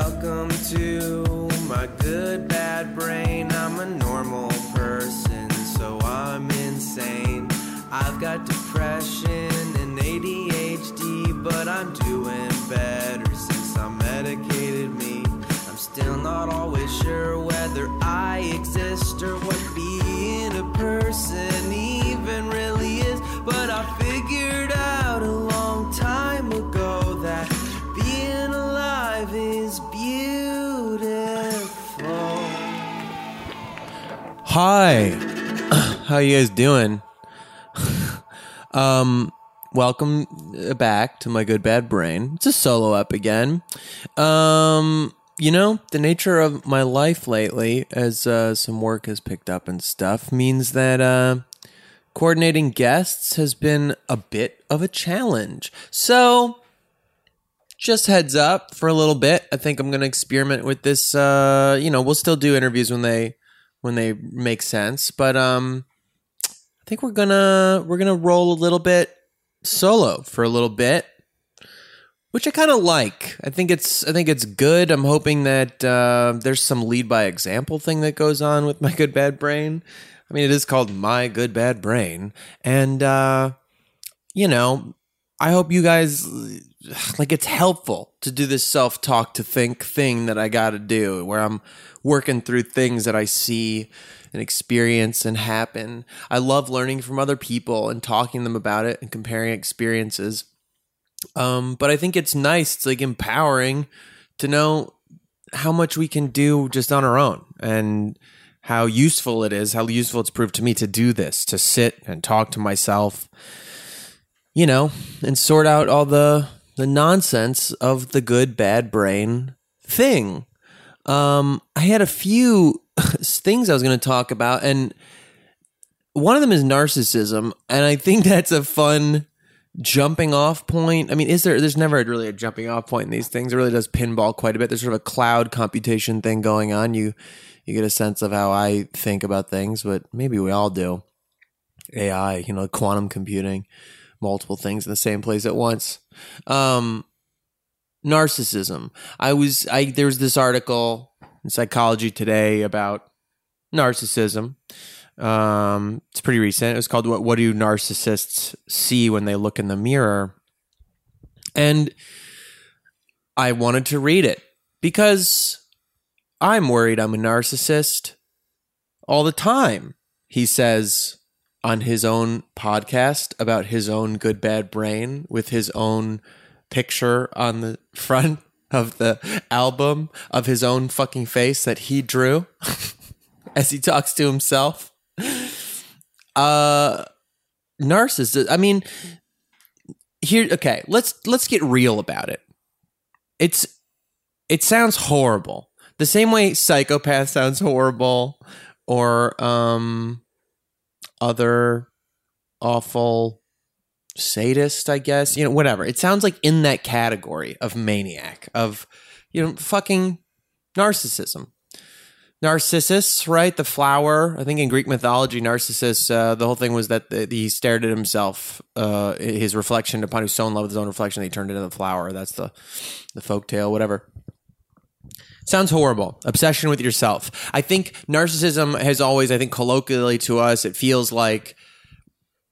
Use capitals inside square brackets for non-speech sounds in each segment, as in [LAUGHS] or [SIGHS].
Welcome to my good bad brain. I'm a normal person, so I'm insane. I've got depression and ADHD, but I'm doing better since I medicated me. I'm still not always sure whether I exist or what being a person Hi. How you guys doing? [LAUGHS] um welcome back to my good bad brain. It's a solo up again. Um you know, the nature of my life lately as uh, some work has picked up and stuff means that uh coordinating guests has been a bit of a challenge. So, just heads up for a little bit. I think I'm going to experiment with this. Uh, you know, we'll still do interviews when they when they make sense, but um, I think we're gonna we're gonna roll a little bit solo for a little bit, which I kind of like. I think it's I think it's good. I'm hoping that uh, there's some lead by example thing that goes on with [LAUGHS] my good bad brain. I mean, it is called my good bad brain, and uh, you know, I hope you guys [SIGHS] like it's helpful to do this self talk to think thing that I got to do where I'm working through things that I see and experience and happen. I love learning from other people and talking to them about it and comparing experiences. Um, but I think it's nice, it's like empowering to know how much we can do just on our own and how useful it is, how useful it's proved to me to do this, to sit and talk to myself you know, and sort out all the the nonsense of the good bad brain thing. Um, I had a few [LAUGHS] things I was going to talk about, and one of them is narcissism, and I think [LAUGHS] that's a fun jumping off point. I mean, is there? There's never really a jumping off point in these things. It really does pinball quite a bit. There's sort of a cloud computation thing going on. You you get a sense of how I think about things, but maybe we all do. AI, you know, quantum computing multiple things in the same place at once. Um, narcissism. I was I there's this article in Psychology Today about narcissism. Um, it's pretty recent. It was called "What What Do Narcissists See When They Look in the Mirror?" And I wanted to read it because I'm worried I'm a narcissist all the time. He says on his own podcast about his own good bad brain with his own picture on the [LAUGHS] front of the album of his own fucking face that he drew [LAUGHS] as he talks to himself. Uh narcissist I mean here okay, let's let's get real about it. It's it sounds horrible. The same way psychopath sounds horrible or um other awful sadist, I guess. You know, whatever. It sounds like in that category of maniac, of, you know, fucking narcissism. Narcissus, right? The flower. I think in Greek mythology, Narcissus, uh, the whole thing was that the, he stared at himself, uh, his reflection upon who's so in love with his own reflection, he turned into the flower. That's the, the folk tale, whatever. Sounds horrible. Obsession with yourself. I think narcissism has always, I think, colloquially to us, it feels like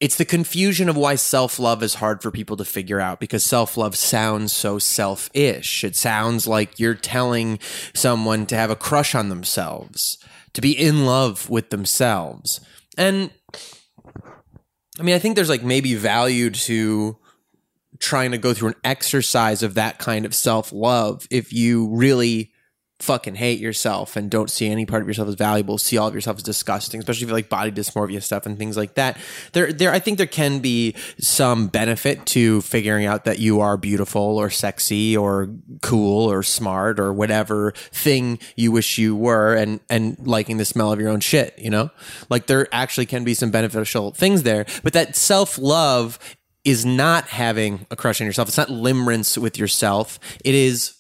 it's the confusion of why self love is hard for people to figure out because self love sounds so selfish. It sounds like you're telling someone to have a crush on themselves, to be in love with themselves. And I mean, I think there's like maybe value to trying to go through an exercise of that kind of self love if you really fucking hate yourself and don't see any part of yourself as valuable, see all of yourself as disgusting, especially if you like body dysmorphia stuff and things like that. There there I think there can be some benefit to figuring out that you are beautiful or sexy or cool or smart or whatever thing you wish you were and and liking the smell of your own shit, you know? Like there actually can be some beneficial things there, but that self-love is not having a crush on yourself. It's not limerence with yourself. It is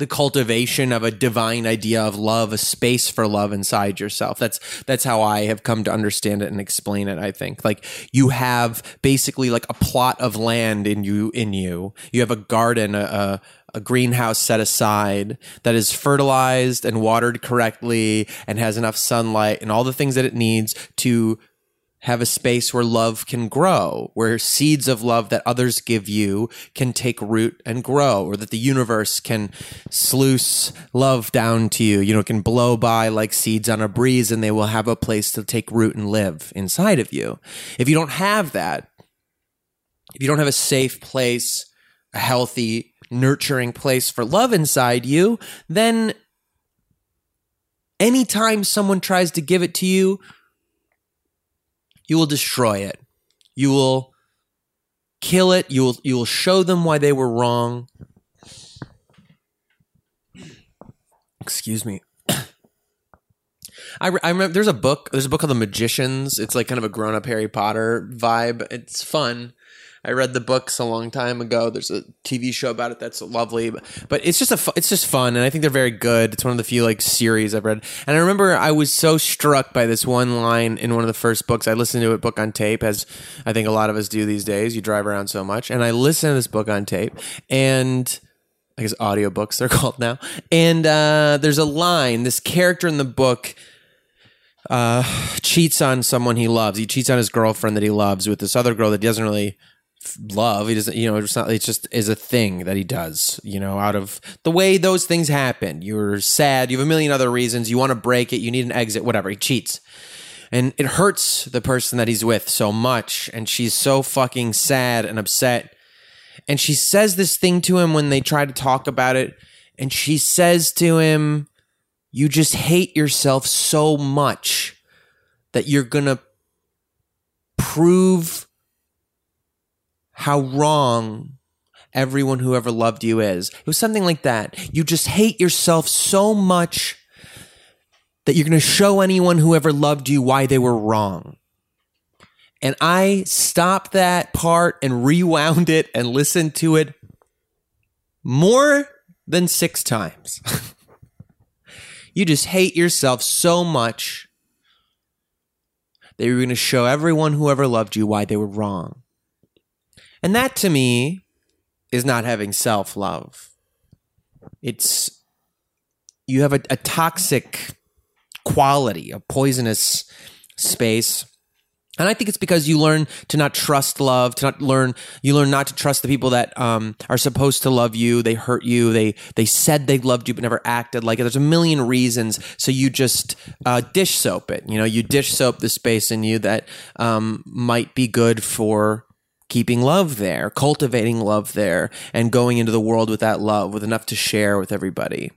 the cultivation of a divine idea of love, a space for love inside yourself. That's that's how I have come to understand it and explain it. I think like you have basically like a plot of land in you in you. You have a garden, a, a a greenhouse set aside that is fertilized and watered correctly and has enough sunlight and all the things that it needs to have a space where love can grow, where seeds of love that others give you can take root and grow, or that the universe can sluice love down to you. You know, can blow by like seeds on a breeze and they will have a place to take root and live inside of you. If you don't have that, if you don't have a safe place, a healthy, nurturing place for love inside you, then anytime someone tries to give it to you, you will destroy it. You will kill it. You will you will show them why they were wrong. Excuse me. I, re- I remember there's a book there's a book called The Magicians. It's like kind of a grown up Harry Potter vibe. It's fun. I read the books a long time ago. There's a TV show about it that's lovely, but, but it's just a fu- it's just fun, and I think they're very good. It's one of the few like series I've read, and I remember I was so struck by this one line in one of the first books. I listened to a book on tape, as I think a lot of us do these days. You drive around so much, and I listened to this book on tape, and I guess audiobooks they're [LAUGHS] called now. And uh, there's a line. This character in the book uh, cheats on someone he loves. He cheats on his girlfriend that he loves with this other girl that he doesn't really love. He doesn't, you know, it's not. It just is a thing that he does. You know, out of the way those things happen. You're sad. You have a million other reasons. You want to break it. You need an exit. Whatever. He cheats. And it hurts the person that he's with so much. And she's so fucking sad and upset and she says this thing to him when they try to talk about it and she says to him you just hate yourself so much that you're going to prove how wrong everyone who ever loved you is it was something like that you just hate yourself so much that you're going to show anyone who ever loved you why they were wrong and I stopped that part and rewound it and listened to it more than six times. [LAUGHS] you just hate yourself so much that you're going to show everyone who ever loved you why they were wrong. And that to me is not having self love. It's you have a, a toxic quality, a poisonous space and I think it's because you learn to not trust love, to not learn, you learn not to trust the people that um, are supposed to love you. They hurt you. They they said they loved you but never acted like it. There's a million reasons. So you just uh, dish soap it. You know, you dish soap the space in you that um, might be good for keeping love there, cultivating love there, and going into the world with that love, with enough to share with everybody.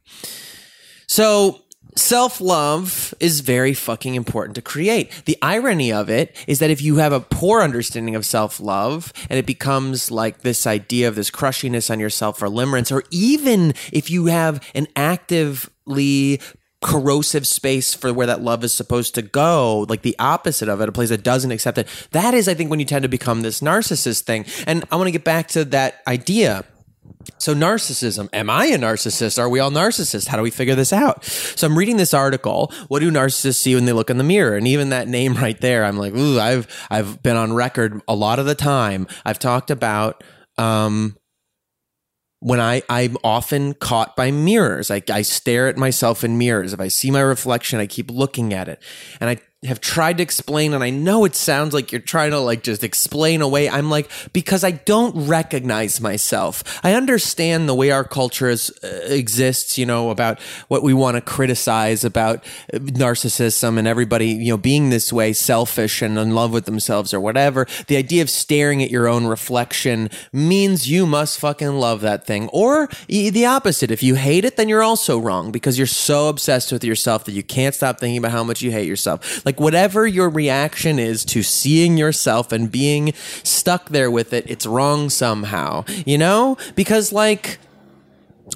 So Self love is very fucking important to create. The irony of it is that if you have a poor understanding of self love and it becomes like this idea of this crushiness on yourself or limerence, or even if you have an actively corrosive space for where that love is supposed to go, like the opposite of it, a place that doesn't accept it, that is, I think, when you tend to become this narcissist thing. And I want to get back to that idea so, narcissism. Am I a narcissist? Are we all narcissists? How do we figure this out? So, I'm reading this article. What do narcissists see when they look in the mirror? And even that name right there, I'm like, ooh, I've I've been on record a lot of the time. I've talked about um, when I, I'm often caught by mirrors. I, I stare at myself in mirrors. If I see my reflection, I keep looking at it. And I have tried to explain, and I know it sounds like you're trying to like just explain away. I'm like, because I don't recognize myself. I understand the way our culture is, uh, exists, you know, about what we want to criticize about uh, narcissism and everybody, you know, being this way, selfish and in love with themselves or whatever. The idea of staring at your own reflection means you must fucking love that thing. Or the opposite. If you hate it, then you're also wrong because you're so obsessed with yourself that you can't stop thinking about how much you hate yourself. Like, like whatever your reaction is to seeing yourself and being stuck there with it, it's wrong somehow, you know? Because like,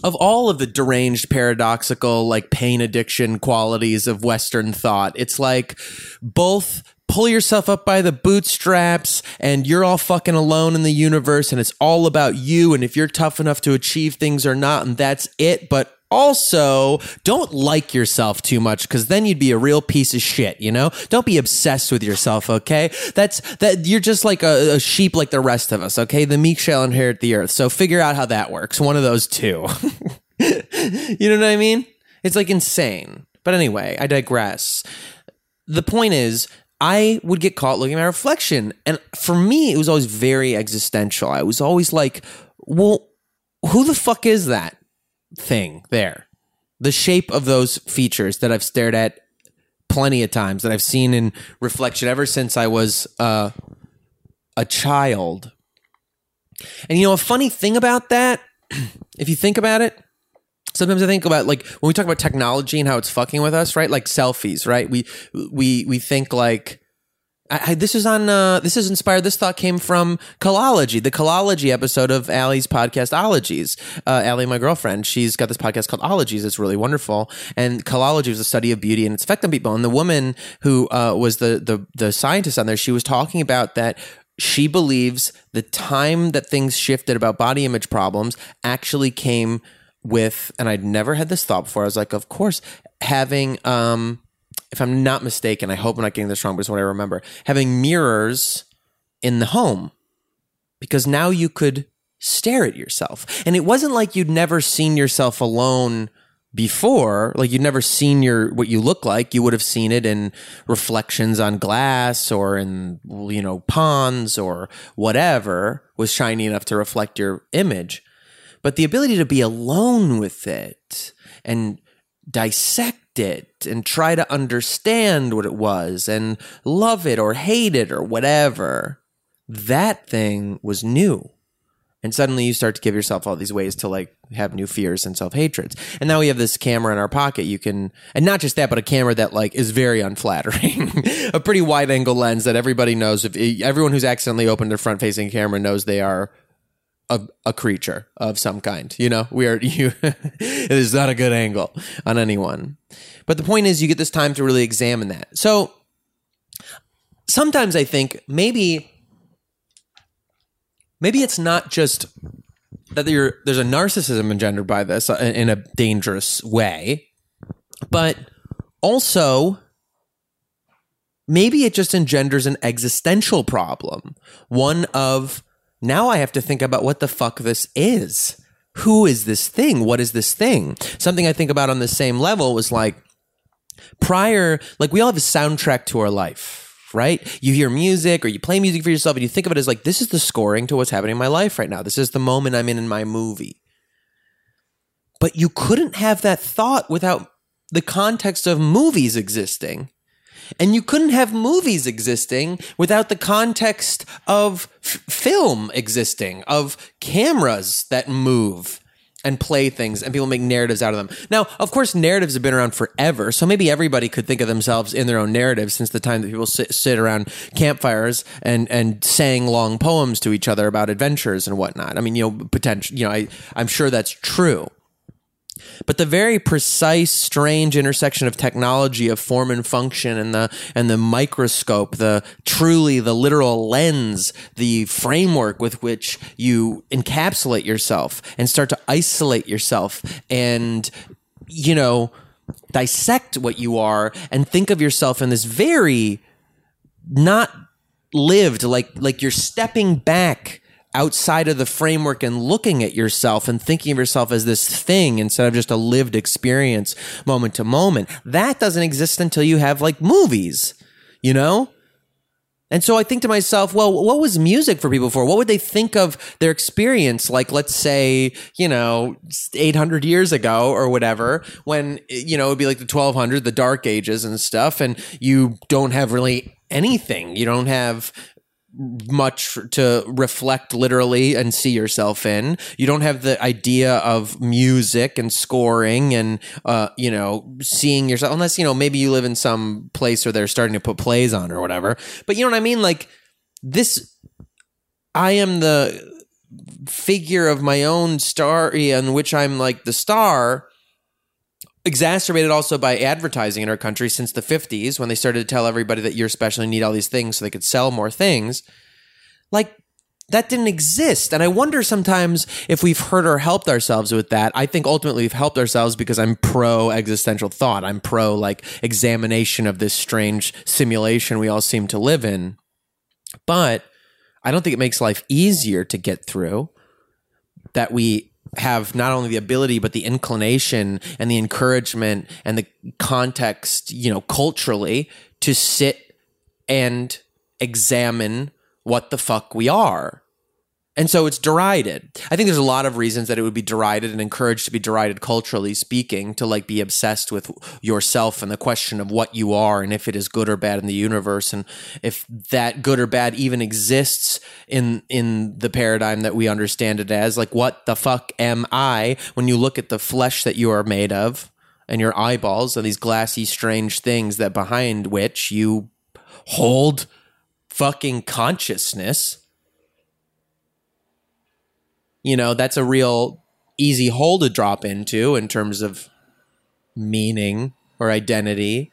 of all of the deranged, paradoxical, like pain addiction qualities of Western thought, it's like both pull yourself up by the bootstraps and you're all fucking alone in the universe and it's all about you and if you're tough enough to achieve things or not and that's it. But also don't like yourself too much because then you'd be a real piece of shit you know? Don't be obsessed with yourself okay? That's that you're just like a, a sheep like the rest of us okay? The meek shall inherit the earth. So figure out how that works. One of those two. [LAUGHS] You know what i mean? It's like insane. But anyway i digress. The point is I would get caught looking at my reflection. And for me, it was always very existential. I was always like, well, who the fuck is that? Thing there. The shape of those features that I've stared at plenty of times that I've seen in reflection ever since I was uh, a child. And you know, a funny thing about that, [CLEARS THROAT] if you think about it, sometimes I think about like when we talk about technology and how it's fucking with us, right? Like selfies, right? We we we think like I, this is on. Uh, this is inspired. This thought came from Calology, the Calology episode of Allie's podcast, Ologies. Uh, Allie, my girlfriend, she's got this podcast called Ologies. It's really wonderful. And Calology is a study of beauty and its effect on people. And the woman who uh, was the the the scientist on there, she was talking about that she believes the time that things shifted about body image problems actually came with, and I'd never had this thought before. I was like, of course, having um if I'm not mistaken, I hope I'm not getting this wrong, but it's what I remember, having mirrors in the home. Because now you could stare at yourself. And it wasn't like you'd never seen yourself alone before. Like you'd never seen your what you look like. You would have seen it in reflections on glass or in you know ponds or whatever was shiny enough to reflect your image. But the ability to be alone with it and dissect it and try to understand what it was and love it or hate it or whatever. That thing was new. And suddenly you start to give yourself all these ways to like have new fears and self hatreds. And now we have this camera in our pocket. You can, and not just that, but a camera that like is very unflattering. [LAUGHS] a pretty wide angle lens that everybody knows. If everyone who's accidentally opened their front facing camera knows they are a, a creature of some kind. You know, we are [LAUGHS] you. it is not a good angle on anyone. But the point is, you get this time to really examine that. So sometimes I think maybe maybe it's not just that there's a narcissism engendered by this uh, in a dangerous way, but also maybe it just engenders an existential problem, one of now I have to think about what the fuck this is. Who is this thing? What is this thing? Something I think about on the same level was like prior, like we all have a soundtrack to our life, right? You hear music or you play music for yourself and you think of it as like, this is the scoring to what's happening in my life right now. This is the moment I'm in in my movie. But you couldn't have that thought without the context of movies existing. And you couldn't have movies existing without the context of f- film existing, of cameras that move and play things and people make narratives out of them. Now, of course, narratives have been around forever. So maybe everybody could think of themselves in their own narrative since the time that people sit, sit around campfires and, and sang long poems to each other about adventures and whatnot. I mean, you know, potential, you know, I, I'm sure that's true. But the very precise, strange intersection of technology, of form and function, and the and the microscope, the truly the literal lens, the framework with which you encapsulate yourself and start to isolate yourself, and you know dissect what you are and think of yourself in this very not lived like like you're stepping back outside of the framework and looking at yourself and thinking of yourself as this thing instead of just a lived experience moment to moment. That doesn't exist until you have like movies, you know? And so I think to myself, well, what was music for people for? What would they think of their experience? Like, let's say, you know, 800 years ago or whatever, when, you know, it'd be like the 1200, the dark ages and stuff. And you don't have really anything. You don't have much to reflect literally and see yourself in. You don't have the idea of music and scoring and uh, you know seeing yourself unless you know maybe you live in some place where they're starting to put plays on or whatever. But you know what I mean? Like this, I am the figure of my own story in which I'm like the star exacerbated also by advertising in our country since the 50s when they started to tell everybody that you're special and need all these things so they could sell more things. Like that didn't exist. And i wonder sometimes if we've hurt or helped ourselves with that. I think ultimately we've helped ourselves because i'm pro existential thought. I'm pro like examination of this strange simulation we all seem to live in. But i don't think it makes life easier to get through that we have not only the ability but the inclination and the encouragement and the context you know culturally to sit and examine what the fuck we are and so it's derided. I think there's a lot of reasons that it would be derided and encouraged to be derided culturally speaking, to like be obsessed with yourself and the question of what you are and if it is good or bad in the universe and if that good or bad even exists in in the paradigm that we understand it as. Like what the fuck am I when you look at the flesh that you are made of and your eyeballs and these glassy strange things that behind which you hold fucking consciousness you know, that's a real easy hole to drop into in terms of meaning or identity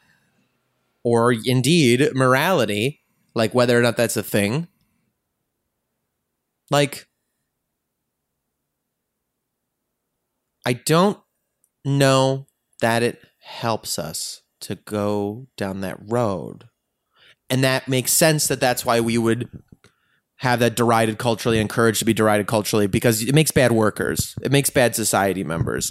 or indeed morality, like whether or not that's a thing. Like, I don't know that it helps us to go down that road. And that makes sense that that's why we would have that derided culturally, encouraged to be derided culturally because it makes bad workers. It makes bad society members.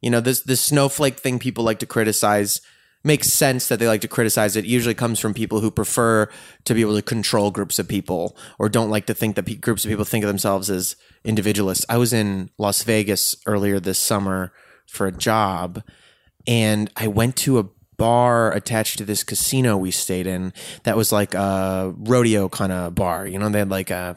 You know, this this snowflake thing people like to criticize makes sense that they like to criticize it. Usually comes from people who prefer to be able to control groups of people or don't like to think that pe- groups of people think of themselves as individualists. I was in Las Vegas earlier this summer for a job and I went to a bar attached to this casino we stayed in that was like a rodeo kind of bar. You know, they had like a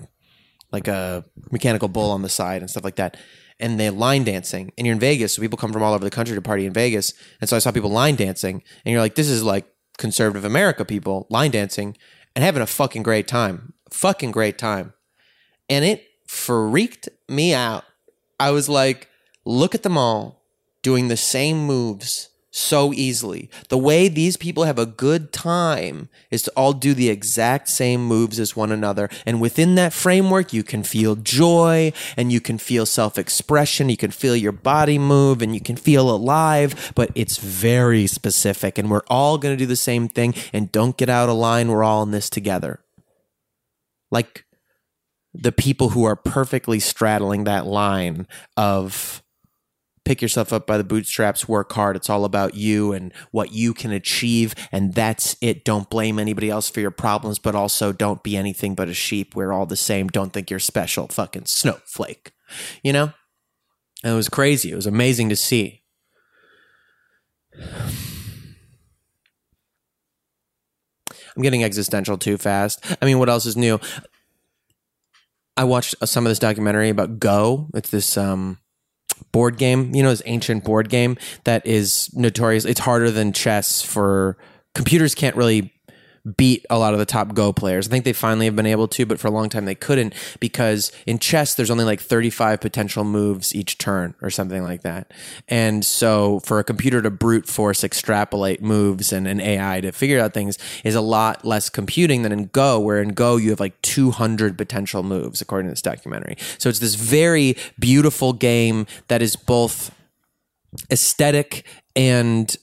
like a mechanical bull on the side and stuff like that. And they line dancing. And you're in Vegas, so people come from all over the country to party in Vegas. And so I saw people line dancing, and you're like, this is like conservative America people line dancing and having a fucking great time. Fucking great time. And it freaked me out. I was like, look at them all doing the same moves so easily. The way these people have a good time is to all do the exact same moves as one another. And within that framework, you can feel joy and you can feel self expression. You can feel your body move and you can feel alive, but it's very specific. And we're all going to do the same thing. And don't get out of line. We're all in this together. Like the people who are perfectly straddling that line of pick yourself up by the bootstraps, work hard. It's all about you and what you can achieve. And that's it. Don't blame anybody else for your problems, but also don't be anything but a sheep. We're all the same. Don't think you're special. Fucking snowflake. You know? And it was crazy. It was amazing to see. I'm getting existential too fast. I mean, what else is new? I watched some of this documentary about Go. It's this um board game, you know, this ancient board game that is notorious. It's harder than chess for computers can't really beat a lot of the top Go players. I think they finally have been able to, but for a long time they couldn't because in chess there's only like 35 potential moves each turn or something like that. And so for a computer to brute force extrapolate moves and an AI to figure out things is a lot less computing than in Go, where in Go you have like 200 potential moves according to this documentary. So it's this very beautiful game that is both aesthetic and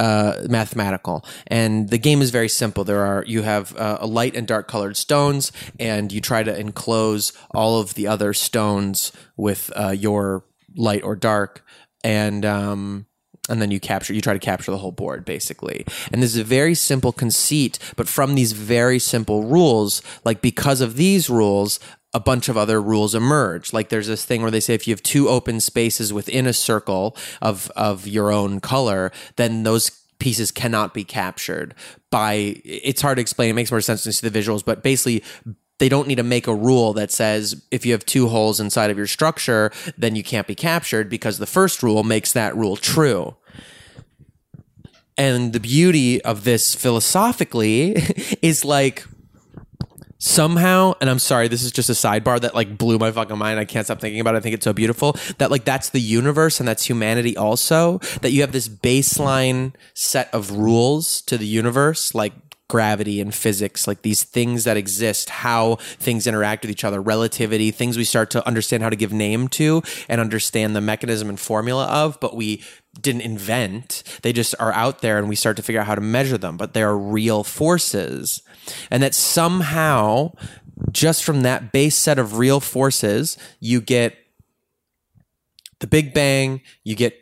uh, mathematical, and the game is very simple. There are you have uh, a light and dark colored stones, and you try to enclose all of the other stones with uh, your light or dark, and um, and then you capture you try to capture the whole board basically and this is a very simple conceit but from these very simple rules like because of these rules a bunch of other rules emerge like there's this thing where they say if you have two open spaces within a circle of of your own color then those pieces cannot be captured by it's hard to explain it makes more sense to see the visuals but basically they don't need to make a rule that says if you have two holes inside of your structure, then you can't be captured because the first rule makes that rule true. And the beauty of this philosophically [LAUGHS] is like somehow, and I'm sorry, this is just a sidebar that like blew my fucking mind. I can't stop thinking about it. I think it's so beautiful that like that's the universe and that's humanity also. That you have this baseline set of rules to the universe, like gravity and physics, like these things that exist, how things interact with each other, relativity, things we start to understand how to give name to and understand the mechanism and formula of, but we didn't invent. They just are out there and we start to figure out how to measure them, but they are real forces. And that somehow, just from that base set of real forces, you get the Big Bang, you get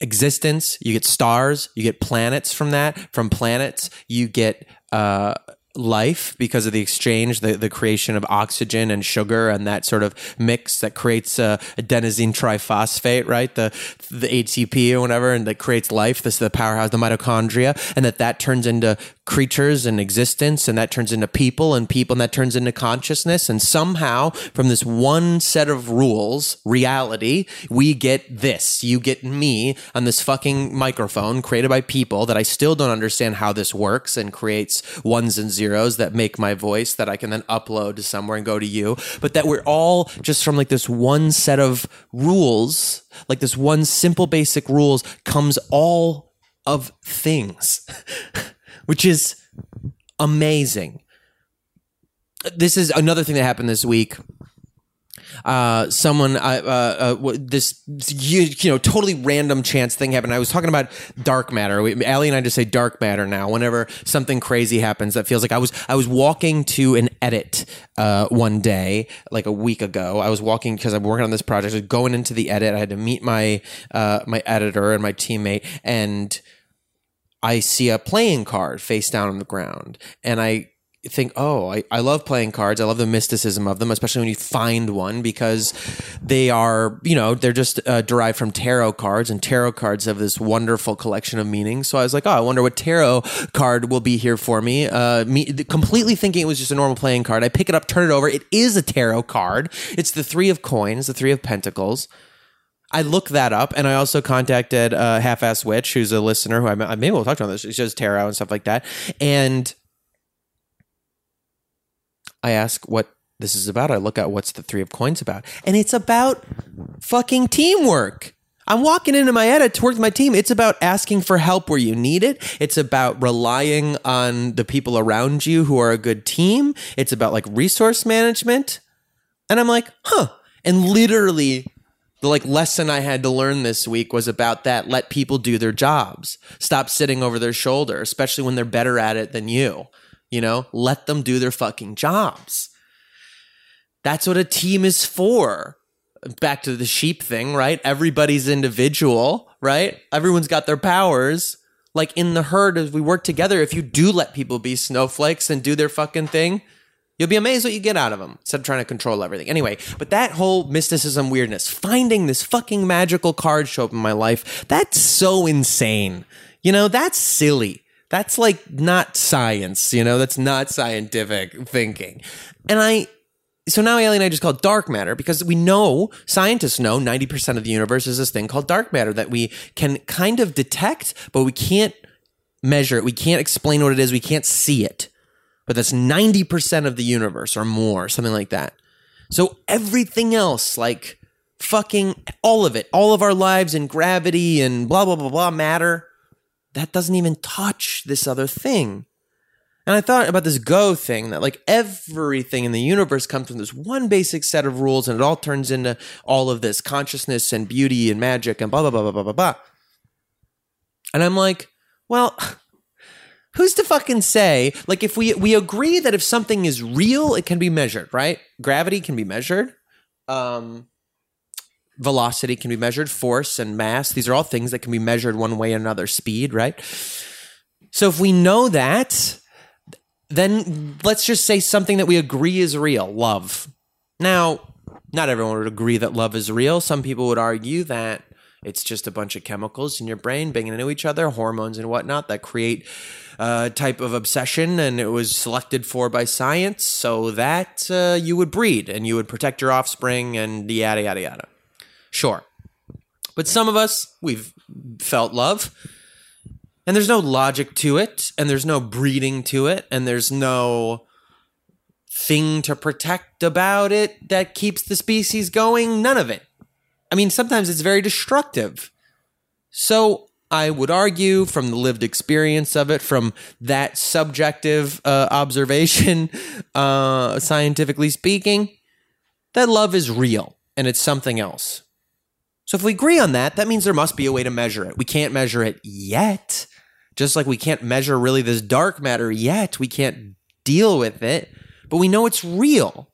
existence you get stars you get planets from that from planets you get uh, life because of the exchange the, the creation of oxygen and sugar and that sort of mix that creates uh, adenosine triphosphate right? The the ATP or whatever and that creates life. This is the powerhouse the mitochondria and that that turns into creatures and existence and that turns into people and people and that turns into consciousness. And somehow from this one set of rules reality we get this. You get me on this fucking microphone created by people that I still don't understand how this works and creates ones and zeros that make my voice that I can then upload to somewhere and go to you but that we're all just from like this one set of rules like this one simple basic rules comes all of things [LAUGHS] which is amazing. This is another thing that happened this week. Uh, someone, uh, uh, uh, this you, you know totally random chance thing happened. I was talking about dark matter. We, Allie and I just say dark matter now. Whenever something crazy happens, that feels like I was I was walking to an edit uh, one day, like a week ago. I was walking because I'm working on this project. I was going into the edit. I had to meet my uh, my editor and my teammate and I see a playing card face down on the ground and I think, oh, I, I love playing cards. I love the mysticism of them, especially when you find one because they are, you know, they're just uh, derived from tarot cards and tarot cards have this wonderful collection of meanings. So I was like, oh, I wonder what tarot card will be here for me. Uh, me completely thinking it was just a normal playing card. I pick it up, turn it over. It is a tarot card. It's the three of coins, the three of pentacles. I looked that up, and I also contacted uh, Half Ass Witch, who's a listener who I maybe we'll talk to on this. She does tarot and stuff like that, and I ask what this is about. I look at what's the three of coins about, and it's about fucking teamwork. I'm walking into my edit to work with my team. It's about asking for help where you need it. It's about relying on the people around you who are a good team. It's about like resource management. And I'm like, huh. And literally the like lesson I had to learn this week was about that. Let people do their jobs. Stop sitting over their shoulder, especially when they're better at it than you. You know, let them do their fucking jobs. That's what a team is for. Back to the sheep thing, right? Everybody's individual, right? Everyone's got their powers. Like in the herd, as we work together, if you do let people be snowflakes and do their fucking thing, You'll be amazed what you get out of them instead of trying to control everything. Anyway, but that whole mysticism weirdness, finding this fucking magical card show up in my life, that's so insane. You know, that's silly. That's like not science, you know, that's not scientific thinking. And I, so now Allie and I just call it dark matter because we know, scientists know 90% of the universe is this thing called dark matter that we can kind of detect, but we can't measure it. We can't explain what it is. We can't see it but that's 90% of the universe or more, something like that. So everything else, like fucking all of it, all of our lives and gravity and blah, blah, blah, blah matter, that doesn't even touch this other thing. And I thought about this Go thing that like everything in the universe comes from this one basic set of rules and it all turns into all of this consciousness and beauty and magic and blah, blah, blah, blah, blah, blah, blah. And I'm like, well, [LAUGHS] who's to fucking say? Like, if we we agree that if something is real, it can be measured, right? Gravity can be measured. Um, velocity can be measured. Force and mass; these are all things that can be measured one way or another. Speed, right? So if we know that, then let's just say something that we agree is real: love. Now, not everyone would agree that love is real. Some people would argue that it's just a bunch of chemicals in your brain banging into each other, hormones and whatnot that create a type of obsession, and it was selected for by science so that uh, you would breed and you would protect your offspring and yada, yada, yada. Sure. But some of us, we've felt love, and there's no logic to it, and there's no breeding to it, and there's no thing to protect about it that keeps the species going. None of it. I mean, sometimes it's very destructive. So I would argue from the lived experience of it, from that subjective uh, observation, uh, scientifically speaking, that love is real and it's something else. So if we agree on that, that means there must be a way to measure it. We can't measure it yet. Just like we can't measure really this dark matter yet, we can't deal with it, but we know it's real.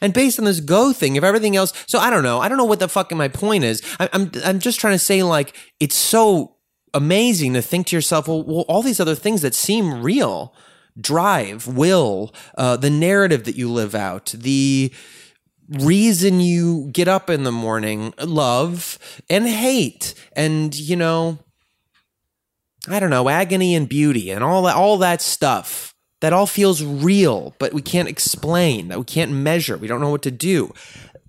And based on this go thing, if everything else, so I don't know, I don't know what the fucking my point is. I, I'm I'm just trying to say like it's so amazing to think to yourself, well, well all these other things that seem real, drive, will, uh, the narrative that you live out, the reason you get up in the morning, love and hate, and you know, I don't know, agony and beauty, and all that, all that stuff that all feels real, but we can't explain, that we can't measure, we don't know what to do.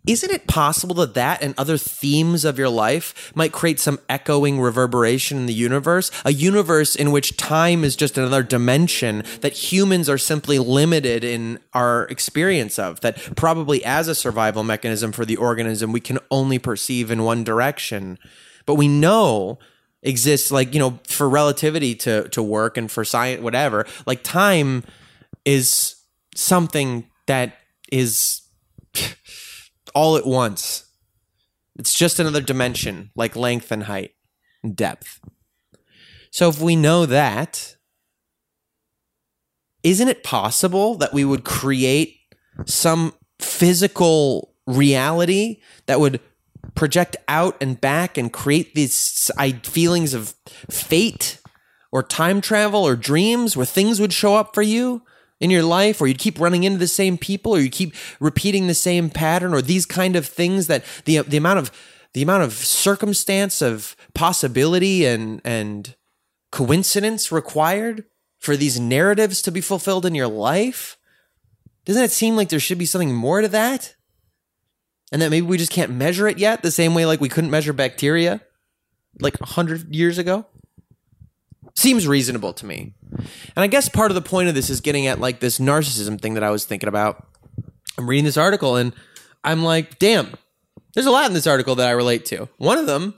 Isn't it possible that that and other themes of your life might create some echoing reverberation in the universe? A universe in which time is just another dimension that humans are simply limited in our experience of, that probably as a survival mechanism for the organism, we can only perceive in one direction. But we know exists like you know for relativity to to work and for science whatever like time is something that is all at once. It's just another dimension like length and height and depth. So if we know that isn't it possible that we would create some physical reality that would project out and back and create these feelings of fate or time travel or dreams where things would show up for you in your life or you'd keep running into the same people or you keep repeating the same pattern or these kind of things that the the amount of the amount of circumstance of possibility and and coincidence required for these narratives to be fulfilled in your life? Doesn't it seem like there should be something more to that? And that maybe we just can't measure it yet the same way like we couldn't measure bacteria like 100 years ago seems reasonable to me. And i guess part of the point of this is getting at like this narcissism thing that i was thinking about. I'm reading this article and i'm like damn there's a lot in this article that i relate to. One of them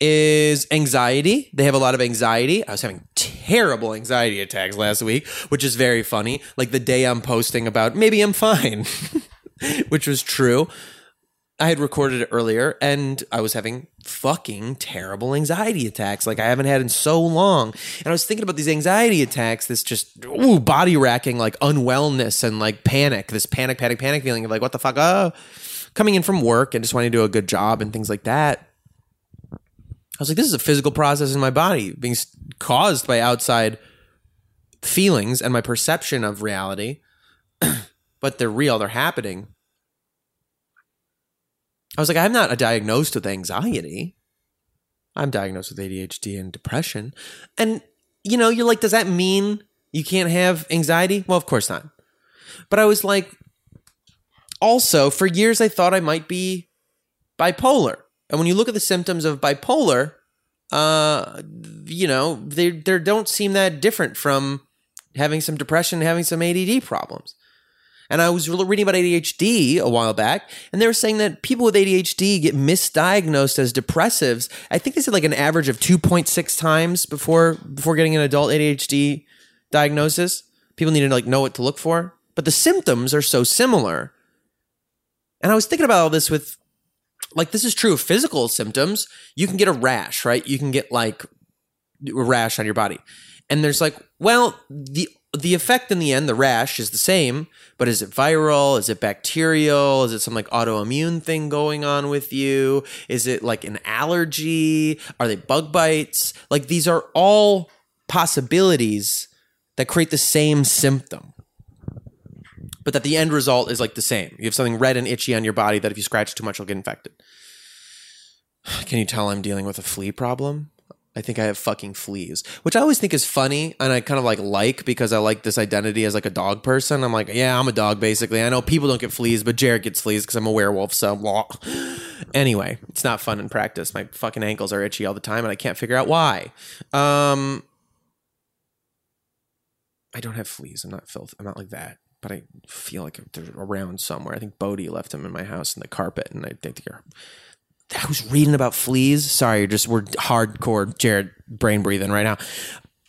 is anxiety. They have a lot of anxiety. I was having terrible anxiety attacks last week which is very funny. Like the day i'm posting about maybe i'm fine [LAUGHS] which was true I had recorded it earlier and I was having fucking terrible anxiety attacks like I haven't had in so long. And I was thinking about these anxiety attacks, this just ooh, body racking like unwellness and like panic, this panic, panic, panic feeling of like, what the fuck? Oh, coming in from work and just wanting to do a good job and things like that. I was like, this is a physical process in my body being caused by outside feelings and my perception of reality, [CLEARS THROAT] but they're real, they're happening. I was like, I'm not diagnosed with anxiety. I'm diagnosed with ADHD and depression. And, you know, you're like, does that mean you can't have anxiety? Well, of course not. But I was like, also, for years, I thought I might be bipolar. And when you look at the symptoms of bipolar, uh, you know, they, they don't seem that different from having some depression, and having some ADD problems. And I was reading about ADHD a while back, and they were saying that people with ADHD get misdiagnosed as depressives. I think they said like an average of 2.6 times before before getting an adult ADHD diagnosis. People need to like know what to look for, but the symptoms are so similar. And I was thinking about all this with like this is true of physical symptoms. You can get a rash, right? You can get like a rash on your body. And there's like, well, the the effect in the end, the rash is the same, but is it viral? Is it bacterial? Is it some like autoimmune thing going on with you? Is it like an allergy? Are they bug bites? Like these are all possibilities that create the same symptom. But that the end result is like the same. You have something red and itchy on your body that if you scratch too much, you'll get infected. [SIGHS] Can you tell I'm dealing with a flea problem? I think I have fucking fleas, which I always think is funny and I kind of like like because I like this identity as like a dog person. I'm like, yeah, I'm a dog basically. I know people don't get fleas, but Jared gets fleas because I'm a werewolf. So, blah. anyway, it's not fun in practice. My fucking ankles are itchy all the time and I can't figure out why. Um, I don't have fleas. I'm not filth. I'm not like that. But I feel like they're around somewhere. I think Bodie left them in my house in the carpet, and I think they're I was reading about fleas. Sorry, just we're hardcore Jared brain breathing right now.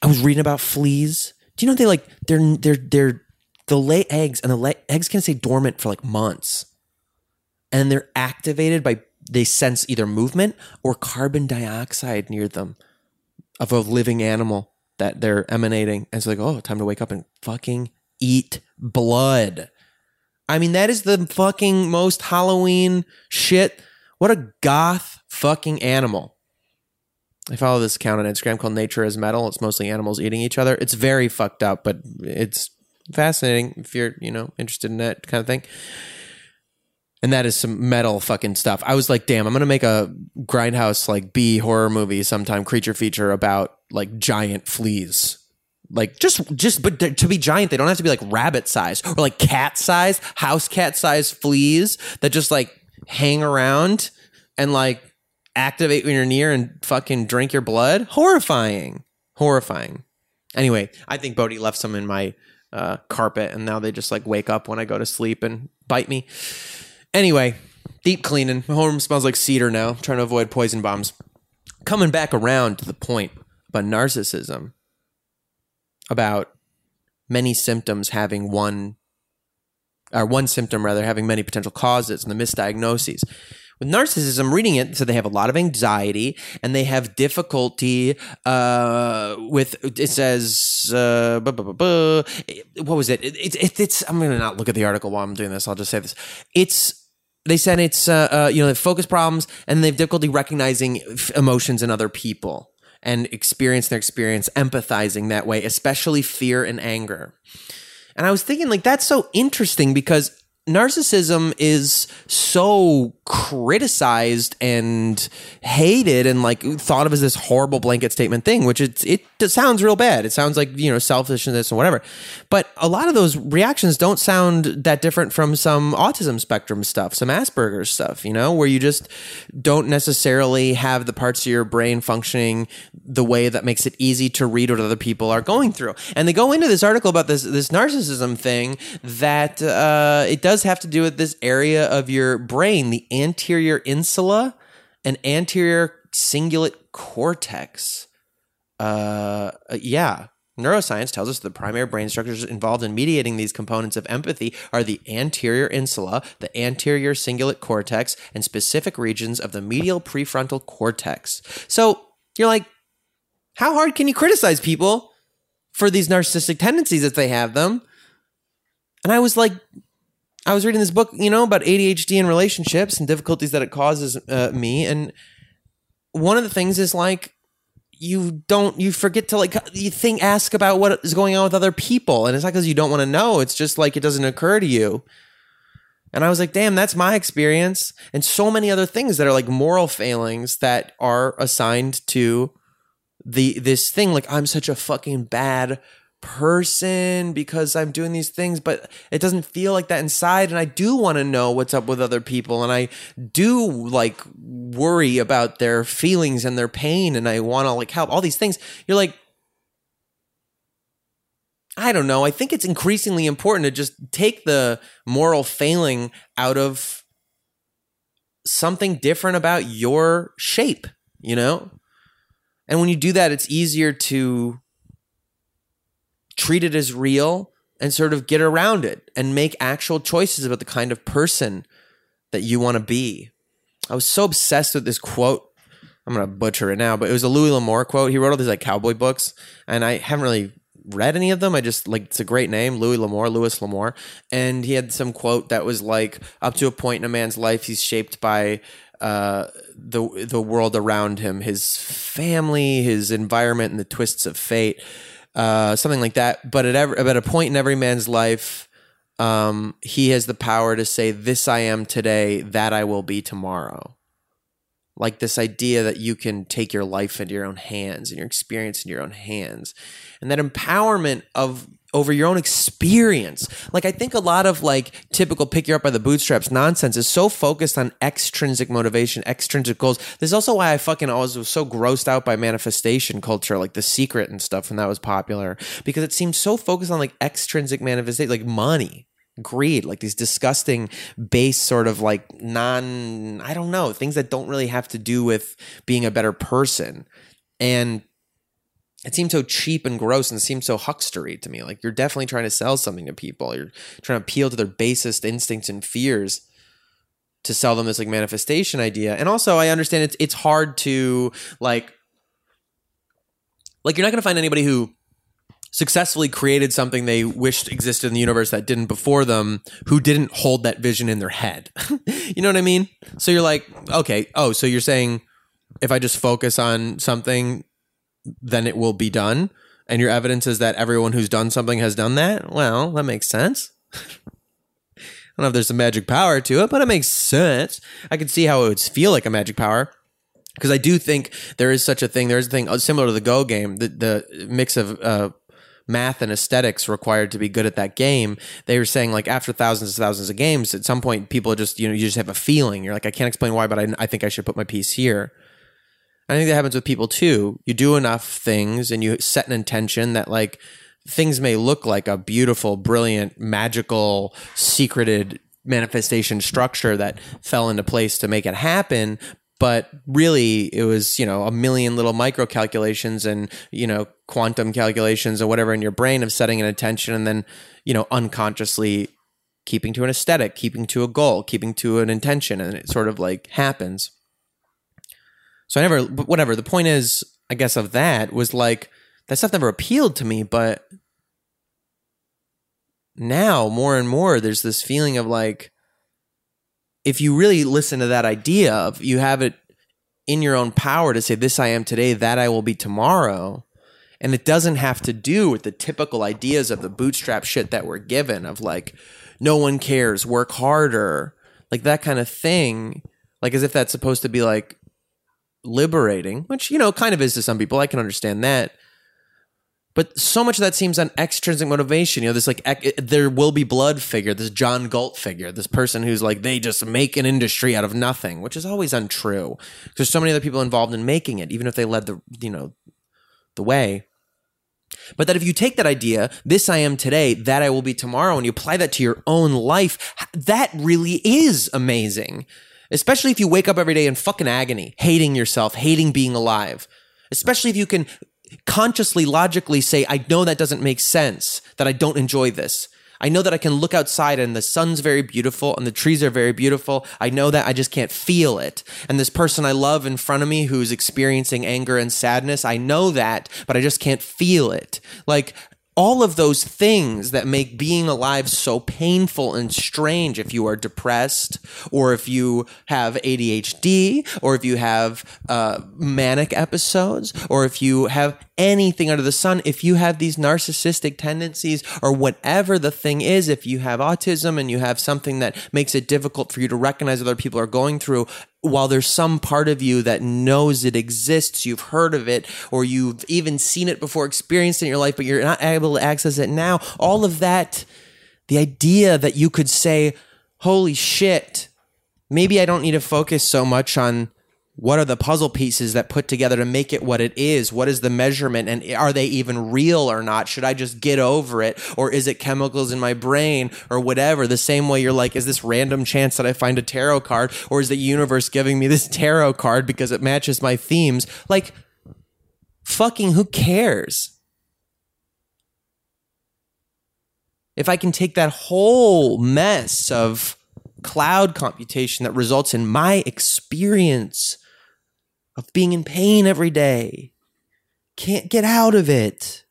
I was reading about fleas. Do you know they like they're they're they're they'll lay eggs and the lay, eggs can stay dormant for like months, and they're activated by they sense either movement or carbon dioxide near them of a living animal that they're emanating. And it's like, oh, time to wake up and fucking eat blood. I mean, that is the fucking most Halloween shit what a goth fucking animal. I follow this account on Instagram called Nature is Metal. It's mostly animals eating each other. It's very fucked up, but it's fascinating if you're, you know, interested in that kind of thing. And that is some metal fucking stuff. I was like, damn, I'm gonna make a grindhouse like B horror movie sometime, creature feature about like giant fleas. Like just just but to be giant, they don't have to be like rabbit size or like cat size, house cat size fleas that just like hang around and like activate when you're near and fucking drink your blood. Horrifying. Horrifying. Anyway, I think Bodhi left some in my uh, carpet and now they just like wake up when I go to sleep and bite me. Anyway, deep cleaning. My home smells like cedar now. I'm trying to avoid poison bombs. Coming back around to the point about narcissism, about many symptoms having one or one symptom rather having many potential causes and the misdiagnoses. With narcissism, reading it, so they have a lot of anxiety and they have difficulty uh, with. It says, uh, buh, buh, buh, what was it? It, it? It's. I'm going to not look at the article while I'm doing this. I'll just say this. It's. They said it's. Uh, uh you know, they have focus problems and they have difficulty recognizing emotions in other people and experience their experience, empathizing that way, especially fear and anger. And I was thinking, like, that's so interesting because narcissism is so criticized and hated and like thought of as this horrible blanket statement thing which it's it sounds real bad. It sounds like you know selfishness and whatever. But a lot of those reactions don't sound that different from some autism spectrum stuff some asperger's stuff you know where you just don't necessarily have the parts of your brain functioning the way that makes it easy to read what other people are going through. And they go into this article about this this narcissism thing that uh, it does does have to do with this area of your brain, the anterior insula and anterior cingulate cortex. Uh, yeah. Neuroscience tells us the primary brain structures involved in mediating these components of empathy are the anterior insula, the anterior cingulate cortex, and specific regions of the medial prefrontal cortex. So you're like, how hard can you criticize people for these narcissistic tendencies if they have them? And I was like, I was reading this book, you know, about ADHD and relationships and difficulties that it causes uh, me. And one of the things is like, you don't, you forget to like, you think, ask about what is going on with other people. And it's not because you don't want to know, it's just like it doesn't occur to you. And I was like, damn, that's my experience. And so many other things that are like moral failings that are assigned to the this thing like I'm such a fucking bad person because I'm doing these things, but it doesn't feel like that inside. And I do want to know what's up with other people. And I do like worry about their feelings and their pain. And I want to like help all these things. You're like, I don't know. I think it's increasingly important to just take the moral failing out of something different about your shape, you know? And when you do that, it's easier to treat it as real and sort of get around it and make actual choices about the kind of person that you want to be. I was so obsessed with this quote I'm gonna butcher it now, but it was a Louis L'Amour quote. He wrote all these like cowboy books, and I haven't really read any of them. I just like it's a great name, Louis L'Amour, Louis L'Amour, and he had some quote that was like, up to a point in a man's life, he's shaped by uh, the the world around him, his family, his environment, and the twists of fate, uh, something like that. But at every, at a point in every man's life, um, he has the power to say, "This I am today, that I will be tomorrow." like this idea that you can take your life into your own hands and your experience in your own hands and that empowerment of over your own experience like i think a lot of like typical pick you up by the bootstraps nonsense is so focused on extrinsic motivation extrinsic goals this is also why i fucking always was so grossed out by manifestation culture like the secret and stuff when that was popular because it seems so focused on like extrinsic manifestation like money greed, like these disgusting base sort of like non, I don't know, things that don't really have to do with being a better person. And it seemed so cheap and gross and seemed so huckstery to me. Like you're definitely trying to sell something to people. You're trying to appeal to their basest instincts and fears to sell them this like manifestation idea. And also I understand it's it's hard to like like you're not going to find anybody who successfully created something they wished existed in the universe that didn't before them who didn't hold that vision in their head. [LAUGHS] you know what I mean? So you're like, okay, oh, so you're saying if I just focus on something, then it will be done. And your evidence is that everyone who's done something has done that? Well, that makes sense. [LAUGHS] I don't know if there's some magic power to it, but it makes sense. I can see how it would feel like a magic power because I do think there is such a thing. There's a thing uh, similar to the Go game, the, the mix of uh, math and aesthetics required to be good at that game. They were saying like after thousands and thousands of games, at some point people just you know you just have a feeling. You're like I can't explain why, but I, I think I should put my piece here. I think that happens with people too. You do enough things and you set an intention that like things may look like a beautiful, brilliant, magical, secreted manifestation structure that fell into place to make it happen, but really it was you know a million little micro calculations and you know quantum calculations or whatever in your brain of setting an intention and then you know unconsciously keeping to an aesthetic keeping to a goal keeping to an intention. And it sort of like happens so i never whatever. The point is i guess of that was like that stuff never appealed to me but now more and more there's this feeling of like if you really listen to that idea of you have it in your own power to say this I am today, that I will be tomorrow, and it doesn't have to do with the typical ideas of the bootstrap shit that we're given of like no one cares, work harder, like that kind of thing, like as if that's supposed to be like liberating, which you know kind of is to some people. I can understand that. But so much of that seems on extrinsic motivation. You know, this like ec- there will be blood figure, this John Galt figure, this person who's like they just make an industry out of nothing, which is always untrue. There's so many other people involved in making it, even if they led the you know the way. But that if you take that idea, this I am today, that I will be tomorrow, and you apply that to your own life, that really is amazing. Especially if you wake up every day in fucking agony, hating yourself, hating being alive. Especially if you can consciously, logically say, I know that doesn't make sense, that I don't enjoy this. I know that I can look outside and the sun's very beautiful and the trees are very beautiful. I know that I just can't feel it. And this person I love in front of me who's experiencing anger and sadness, I know that, but I just can't feel it. Like, all of those things that make being alive so painful and strange if you are depressed or if you have ADHD or if you have uh, manic episodes or if you have anything under the sun, if you have these narcissistic tendencies or whatever the thing is, if you have autism and you have something that makes it difficult for you to recognize other people are going through, while there's some part of you that knows it exists, you've heard of it, or you've even seen it before, experienced it in your life, but you're not able to access it now, all of that, the idea that you could say, holy shit, maybe I don't need to focus so much on what are the puzzle pieces that put together to make it what it is? What is the measurement? And are they even real or not? Should i just get over it? Or is it chemicals in my brain? Or whatever. The same way you're like is this random chance that i find a tarot card? Or is the universe giving me this [LAUGHS] tarot card because it matches my themes? Like fucking who cares? If i can take that whole mess of cloud computation that results in my experience of being in pain every day. Can't get out of it.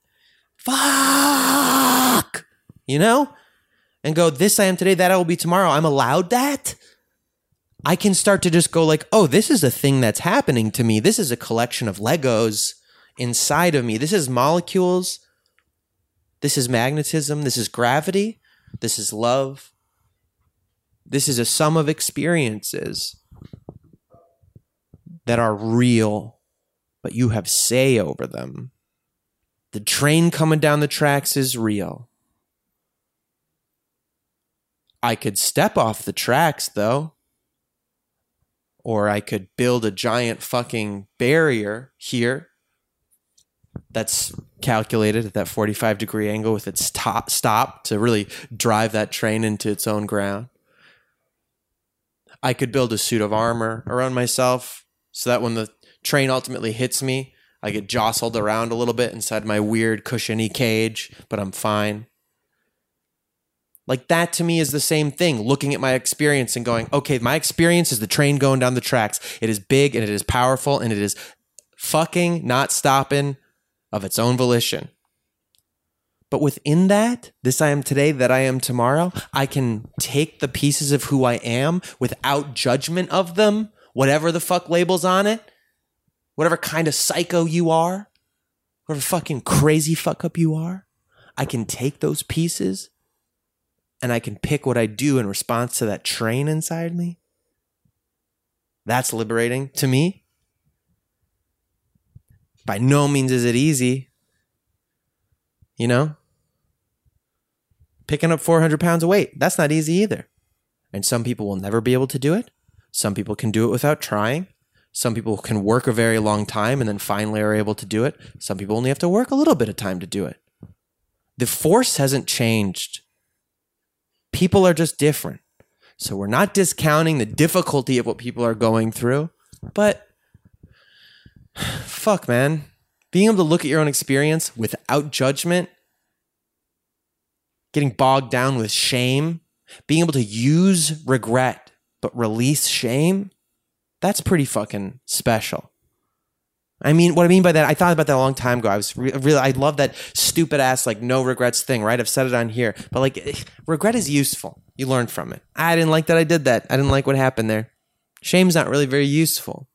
Fuck. You know? And go, this I am today, that I will be tomorrow. I'm allowed that? I can start to just go like, oh, this is a thing that's happening to me. This is a collection of Legos inside of me. This is molecules. This is magnetism. This is gravity. This is love. This is a sum of experiences that are real, but you have say over them. The train coming down the tracks is real. I could step off the tracks though. Or I could build a giant fucking barrier here that's calculated at that 45 degree angle with its top stop to really drive that train into its own ground. I could build a suit of armor around myself so that when the train ultimately hits me, I get jostled around a little bit inside my weird cushiony cage, but I'm fine. Like that to me is the same thing, looking at my experience and going, okay, my experience is the train going down the tracks. It is big and it is powerful and it is fucking not stopping of its own volition. But within that, this I am today, that I am tomorrow, I can take the pieces of who I am without judgment of them, whatever the fuck labels on it, whatever kind of psycho you are, whatever fucking crazy fuck up you are. I can take those pieces and I can pick what I do in response to that train inside me. That's liberating to me. By no means is it easy. You know? Picking up 400 pounds of weight, that's not easy either. And some people will never be able to do it. Some people can do it without trying. Some people can work a very long time and then finally are able to do it. Some people only have to work a little bit of time to do it. The force hasn't changed people are just different. So we're not discounting the difficulty of what people are going through, but [SIGHS] fuck, man. Being able to look at your own experience without judgment, getting bogged down with shame, being able to use regret but release shame, that's pretty fucking special. I mean, what I mean by that, I thought about that a long time ago. I was re- really, I love that stupid ass like no regrets thing, right? I've said it on here, but like eh, regret is useful. You learn from it. I didn't like that I did that. I didn't like what happened there. Shame's not really very useful.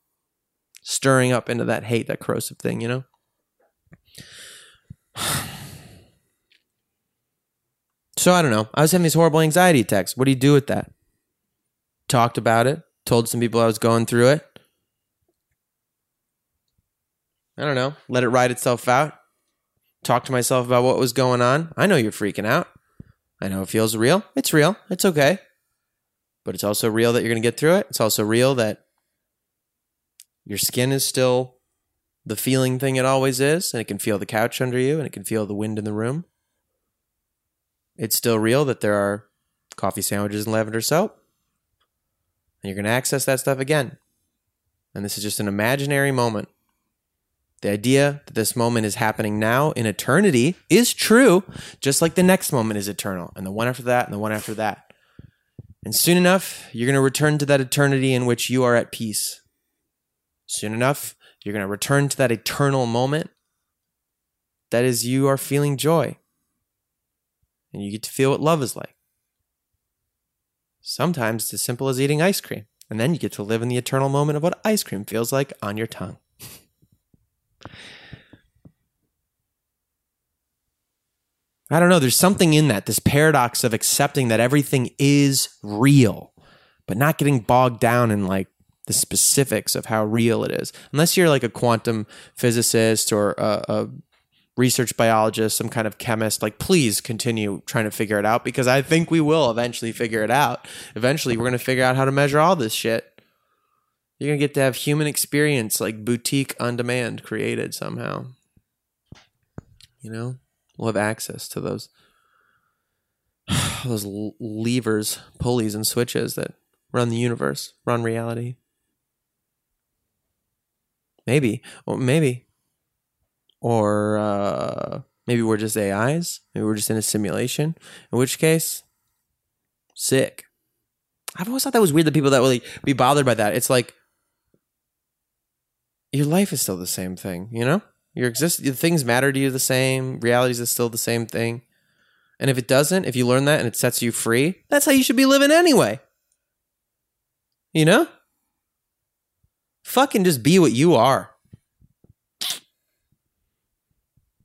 Stirring up into that hate, that corrosive thing, you know? [SIGHS] So I don't know. I was having these horrible anxiety attacks. What do you do with that? Talked about it, told some people I was going through it I don't know, let it ride itself out. Talk to myself about what was going on. I know you're freaking out. I know it feels real. It's real. It's okay. But it's also real that you're going to get through it. It's also real that your skin is still the feeling thing it always is, and it can feel the couch under you, and it can feel the wind in the room. It's still real that there are coffee sandwiches and lavender soap, and you're going to access that stuff again. And this is just an imaginary moment the idea that this moment is happening now in eternity is true, just like the next moment is eternal, and the one after that, and the one after that. And soon enough, you're going to return to that eternity in which you are at peace. Soon enough, you're going to return to that eternal moment. That is, you are feeling joy. And you get to feel what love is like. Sometimes it's as simple as eating ice cream. And then you get to live in the eternal moment of what ice cream feels like on your tongue. I don't know. There's something in that, this paradox of accepting that everything is real, but not getting bogged down in like the specifics of how real it is. Unless you're like a quantum physicist or a, a research biologist, some kind of chemist, like please continue trying to figure it out because I think we will eventually figure it out. Eventually, we're going to figure out how to measure all this shit. You're going to get to have human experience like boutique on demand created somehow. You know, we'll have access to those [SIGHS] those levers, pulleys and switches that run the universe, run reality. Maybe, maybe, or uh, maybe we're just AIs. Maybe we're just in a simulation. In which case, sick. I've always thought that was weird. The people that really be bothered by that. It's like your life is still the same thing, you know? Your exist the things matter to you the same, realities is still the same thing. And if it doesn't, if you learn that and it sets you free, that's how you should be living anyway. You know? Fucking just be what you are.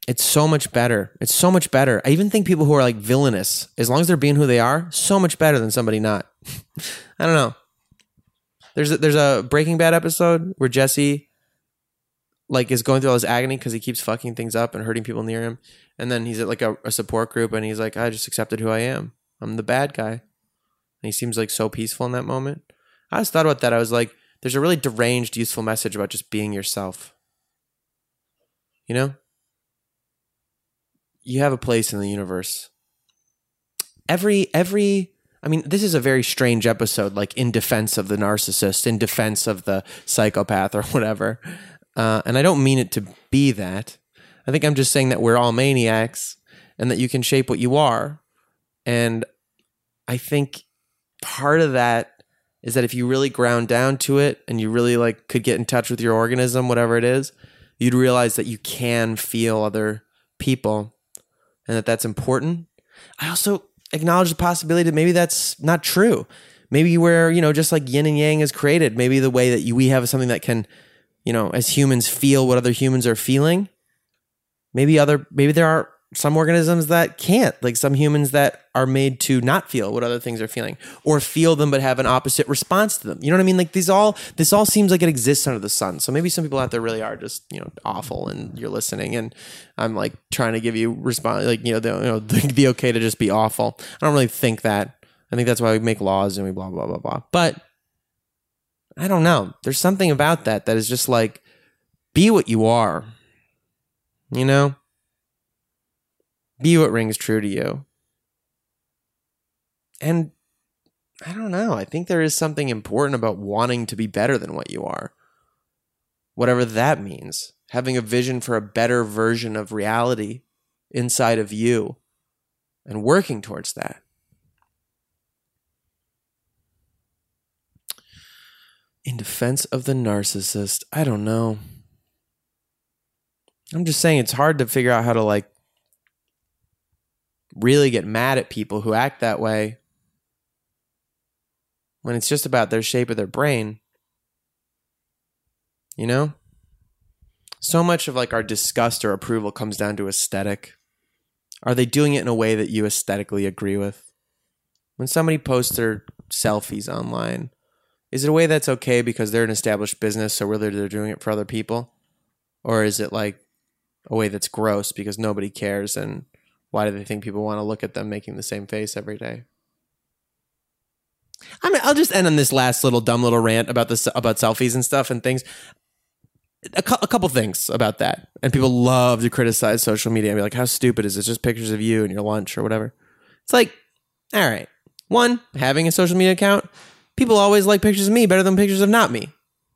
It's so much better. It's so much better. I even think people who are like villainous, as long as they're being who they are, so much better than somebody not. [LAUGHS] I don't know. There's a, there's a Breaking Bad episode where Jesse like is going through all this agony because he keeps fucking things up and hurting people near him, and then he's at like a, a support group and he's like, I just accepted who I am. I'm the bad guy. And he seems like so peaceful in that moment. I just thought about that. I was like, there's a really deranged, useful message about just being yourself. You know? You have a place in the universe. Every, every, I mean, this is a very strange episode, like in defense of the narcissist, in defense of the psychopath or [LAUGHS] whatever. Uh, and I don't mean it to be that. I think I'm just saying that we're all maniacs and that you can shape what you are. And I think part of that is that if you really ground down to it and you really like could get in touch with your organism, whatever it is, you'd realize that you can feel other people and that that's important. I also acknowledge the possibility that maybe that's not true. Maybe where, you know, just like yin and yang is created, maybe the way that you, we have something that can, you know, as humans feel what other humans are feeling. Maybe other, maybe there are some organisms that can't, like some humans that are made to not feel what other things are feeling or feel them but have an opposite response to them. You know what I mean? Like these all this all seems like it exists under the sun. So maybe some people out there really are just, you know, awful and you're listening and I'm like trying to give you response like, you know, the, you know, the, [LAUGHS] the okay to just be awful. I don't really think that. I think that's why we make laws and we blah blah blah blah. But I don't know. There's something about that that is just like be what you are. You know? Be what rings true to you. And I don't know. I think there is something important about wanting to be better than what you are. Whatever that means. Having a vision for a better version of reality inside of you and working towards that. In defense of the narcissist, I don't know. I'm just saying it's hard to figure out how to like really get mad at people who act that way when it's just about their shape of their brain. You know? So much of like our disgust or approval comes down to aesthetic. Are they doing it in a way that you aesthetically agree with? When somebody posts their selfies online, is it a way that's okay because they're an established business, so really they're doing it for other people? Or is it like a way that's gross because nobody cares and why do they think people want to look at them making the same face every day? I mean, I'll just end on this last little dumb little rant about this about selfies and stuff and things. A, cu- a couple things about that, and people love to criticize social media and be like, "How stupid is? It's just pictures of you and your lunch or whatever." It's like, all right, one having a social media account, people always like pictures of me better than pictures of not me.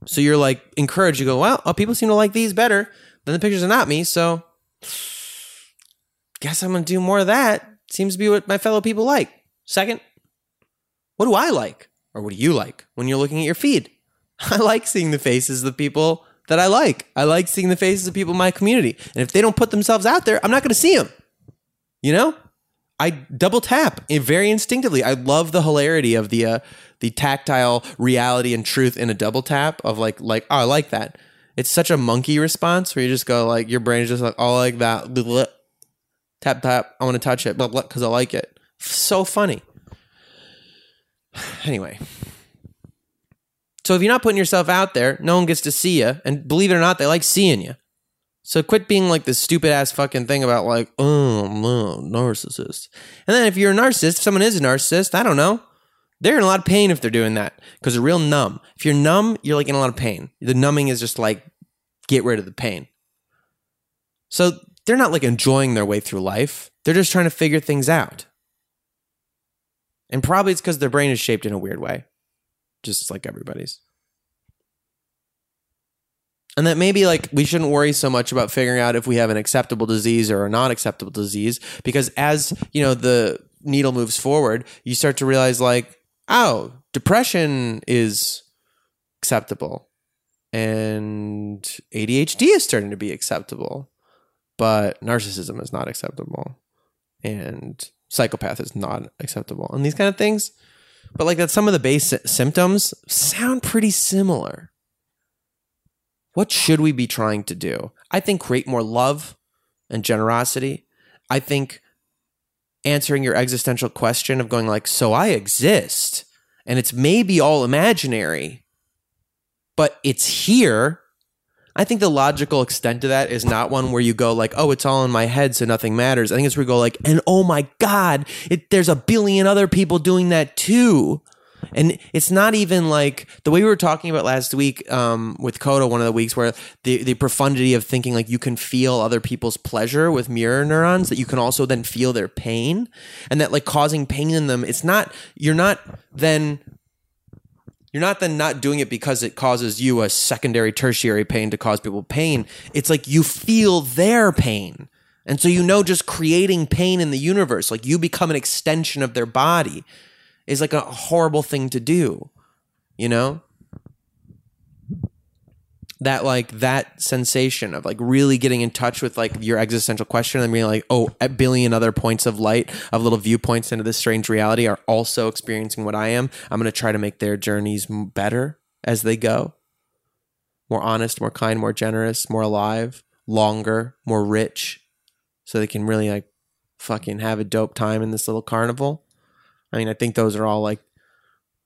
So you're like encouraged. You go, well, oh, people seem to like these better than the pictures of not me. So guess I'm going to do more of that. Seems to be what my fellow people like. Second, what do I like? Or what do you like when you're looking at your feed? [LAUGHS] I like seeing the faces of the people that I like. I like seeing the faces of people in my community. And if they don't put themselves out there, I'm not going to see them. You know? I double tap very instinctively. I love the hilarity of the uh, the tactile reality and truth in a double tap of like like oh I like that. It's such a monkey response where you just go like your brain is just like oh I like that [LAUGHS] tap tap I want to touch it but because I like it. So funny. [SIGHS] Anyway, so if you're not putting yourself out there, no one gets to see you, and believe it or not, they like seeing you. So quit being like this stupid ass fucking thing about like, oh no, narcissist. And then if you're a narcissist, if someone is a narcissist, I don't know. They're in a lot of pain if they're doing that because they're real numb. If you're numb, you're like in a lot of pain. The numbing is just like get rid of the pain. So they're not like enjoying their way through life. They're just trying to figure things out. And probably it's because their brain is shaped in a weird way, just like everybody's. And that maybe like we shouldn't worry so much about figuring out if we have an acceptable disease or a non acceptable disease, because as you know, the needle moves forward, you start to realize like, oh, depression is acceptable. and ADHD is starting to be acceptable, but narcissism is not acceptable, and psychopath is not acceptable, and these kind of things. But like that, some of the base symptoms sound pretty similar. What should we be trying to do? I think create more love and generosity. I think answering your existential question of going like, so I exist and it's maybe all imaginary, but it's here. I think the logical extent of that is not one where you go like, oh, it's all in my head, so nothing matters. I think it's where you go like, and oh my God, it, there's a billion other people doing that too. And it's not even like the way we were talking about last week um, with Coda, one of the weeks where the, the profundity of thinking like you can feel other people's pleasure with mirror neurons, that you can also then feel their pain and that like causing pain in them, it's not, you're not then you're not then not doing it because it causes you a secondary, tertiary pain to cause people pain. It's like you feel their pain. And so you know just creating pain in the universe, like you become an extension of their body is like a horrible thing to do, you know? That like that sensation of like really getting in touch with like your existential question and being like, oh, a billion other points of light of little viewpoints into this strange reality are also experiencing what I am. I'm gonna try to make their journeys better as they go, more honest, more kind, more generous, more alive, longer, more rich, so they can really like fucking have a dope time in this little carnival. I mean, I think those are all like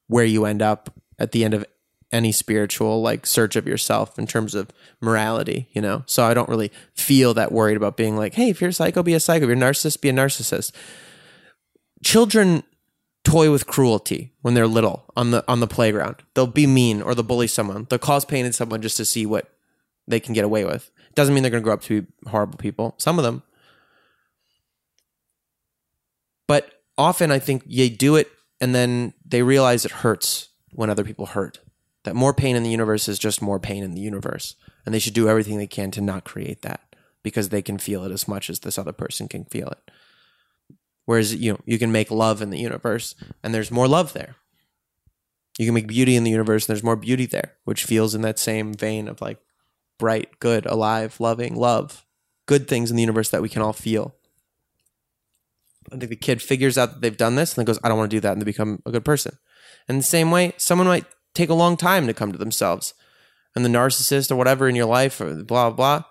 where you end up at the end of any spiritual like search of yourself in terms of morality, you know? So I don't really feel that worried about being like, hey, if you're a psycho, be a psycho. If you're a narcissist, be a narcissist. Children toy with cruelty when they're little on the on the playground. They'll be mean or they'll bully someone. They'll cause pain in someone just to see what they can get away with. Doesn't mean they're gonna grow up to be horrible people. Some of them. But often I think they do it and then they realize it hurts when other people hurt. That more pain in the universe is just more pain in the universe. And they should do everything they can to not create that because they can feel it as much as this other person can feel it. Whereas you know, you can make love in the universe and there's more love there. You can make beauty in the universe and there's more beauty there, which feels in that same vein of like bright, good, alive, loving, love, good things in the universe that we can all feel. I think the kid figures out that they've done this and then goes, I don't want to do that, and they become a good person. And the same way, someone might take a long time to come to themselves. And the narcissist or whatever in your life, or blah, blah, blah,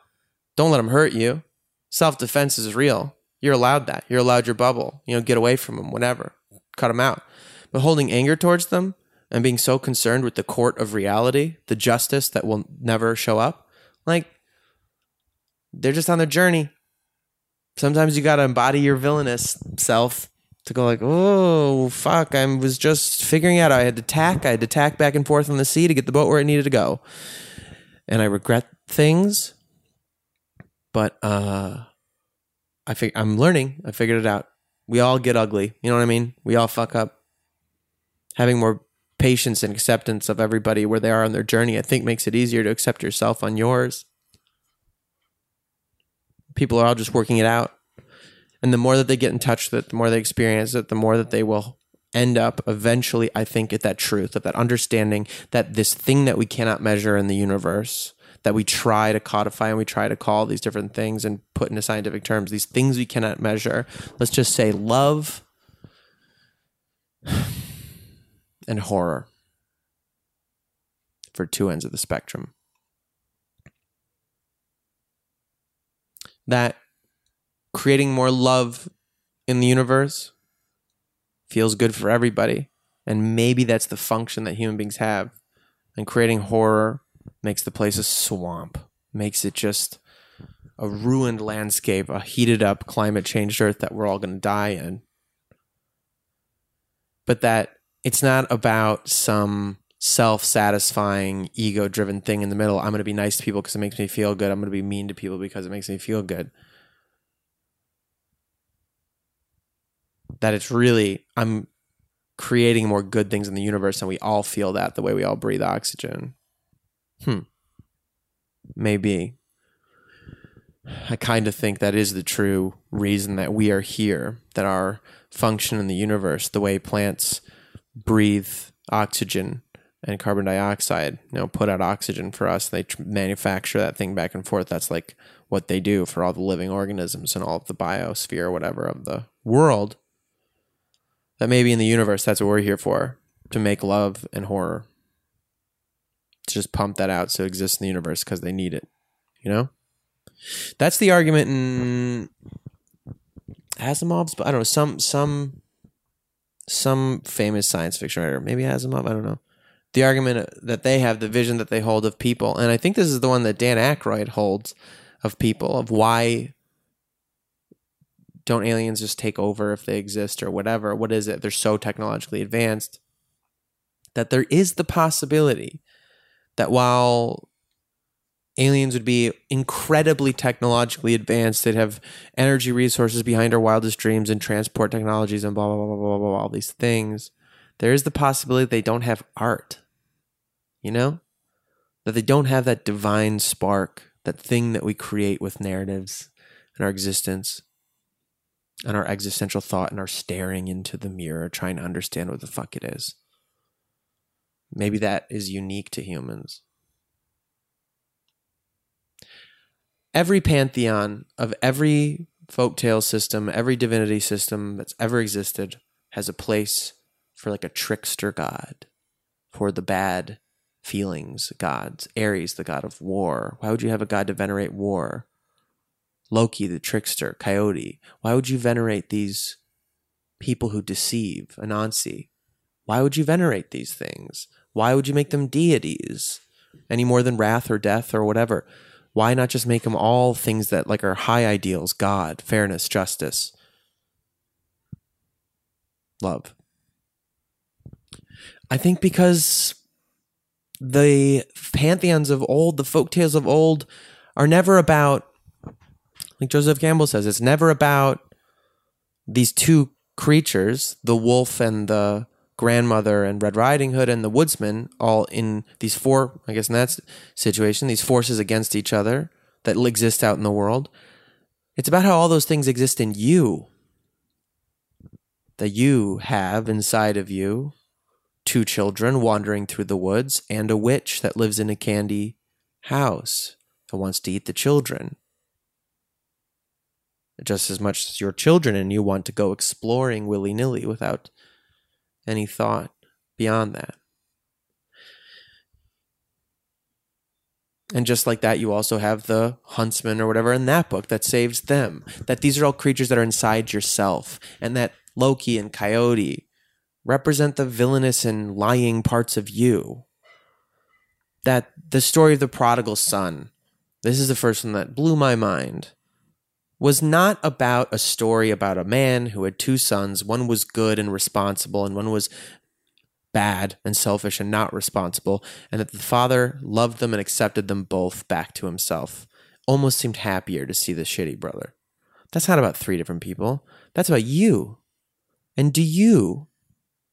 don't let them hurt you. Self defense is real. You're allowed that. You're allowed your bubble. You know, get away from them, whatever. Cut them out. But holding anger towards them and being so concerned with the court of reality, the justice that will never show up, like, they're just on their journey sometimes you got to embody your villainous self to go like, oh fuck, I was just figuring out I had to tack, I had to tack back and forth on the sea to get the boat where it needed to go, and I regret things, but uh, I think I'm learning. I figured it out. We all get ugly. You know what I mean? We all fuck up. Having more patience and acceptance of everybody where they are on their journey, I think makes it easier to accept yourself on yours people are all just working it out. And the more that they get in touch with it, the more they experience it, the more that they will end up eventually, I think, at that truth, at that understanding that this thing that we cannot measure in the universe, that we try to codify and we try to call these different things and put into scientific terms, these things we cannot measure. Let's just say love [SIGHS] and horror for two ends of the spectrum. that creating more love in the universe feels good for everybody. And maybe that's the function that human beings have. And creating horror makes the place a swamp, makes it just a ruined landscape, a heated up climate changed earth that we're all going to die in. But that it's not about some self satisfying, ego driven thing in the middle. I'm going to be nice to people because it makes me feel good. I'm going to be mean to people because it makes me feel good. That it's really, I'm creating more good things in the universe and we all feel that the way we all breathe oxygen. Hmm. Maybe. I kind of think that is the true reason that we are here, that our function in the universe, the way plants breathe oxygen and carbon dioxide, you know, put out oxygen for us. They tr- manufacture that thing back and forth. That's like what they do for all the living organisms and all of the biosphere or whatever of the world. That maybe in the universe, that's what we're here for to make love and horror. To just pump that out so it exists in the universe because they need it. You know? That's the argument in Asimov's, but I don't know, some some some famous science fiction writer, maybe Asimov, I don't know. The argument that they have, the vision that they hold of people, and I think this is the one that Dan Aykroyd holds of people, of why don't aliens just take over if they exist or whatever? What is it? They're so technologically advanced that there is the possibility that while aliens would be incredibly technologically advanced, they'd have energy resources behind our wildest dreams and transport technologies and blah, blah, blah, blah, blah, blah, all these things, there is the possibility they don't have art, you know? That they don't have that divine spark, that thing that we create with narratives and our existence and our existential thought and our staring into the mirror trying to understand what the fuck it is. Maybe that is unique to humans. Every pantheon of every folktale system, every divinity system that's ever existed has a place for like a trickster god, for the bad feelings gods. Ares, the god of war. Why would you have a god to venerate war? Loki, the trickster, Coyote. Why would you venerate these people who deceive? Anansi. Why would you venerate these things? Why would you make them deities? Any more than wrath or death or whatever? Why not just make them all things that like are high ideals, God, fairness, justice, love? I think because the pantheons of old, the folk tales of old, are never about, like Joseph Campbell says, it's never about these two creatures, the wolf and the grandmother and Red Riding Hood and the woodsman, all in these four, I guess in that situation, these forces against each other that exist out in the world. It's about how all those things exist in you. That you have inside of you two children wandering through the woods and a witch that lives in a candy house that wants to eat the children. Just as much as your children and you want to go exploring willy nilly without any thought beyond that. And just like that, you also have the huntsman or whatever in that book that saves them. That these are all creatures that are inside yourself. And that Loki and Coyote represent the villainous and lying parts of you. That the story of the prodigal son, this is the first one that blew my mind, was not about a story about a man who had two sons. One was good and responsible, and one was bad and selfish and not responsible, and that the father loved them and accepted them both back to himself. Almost seemed happier to see the shitty brother. That's not about three different people. That's about you. And do you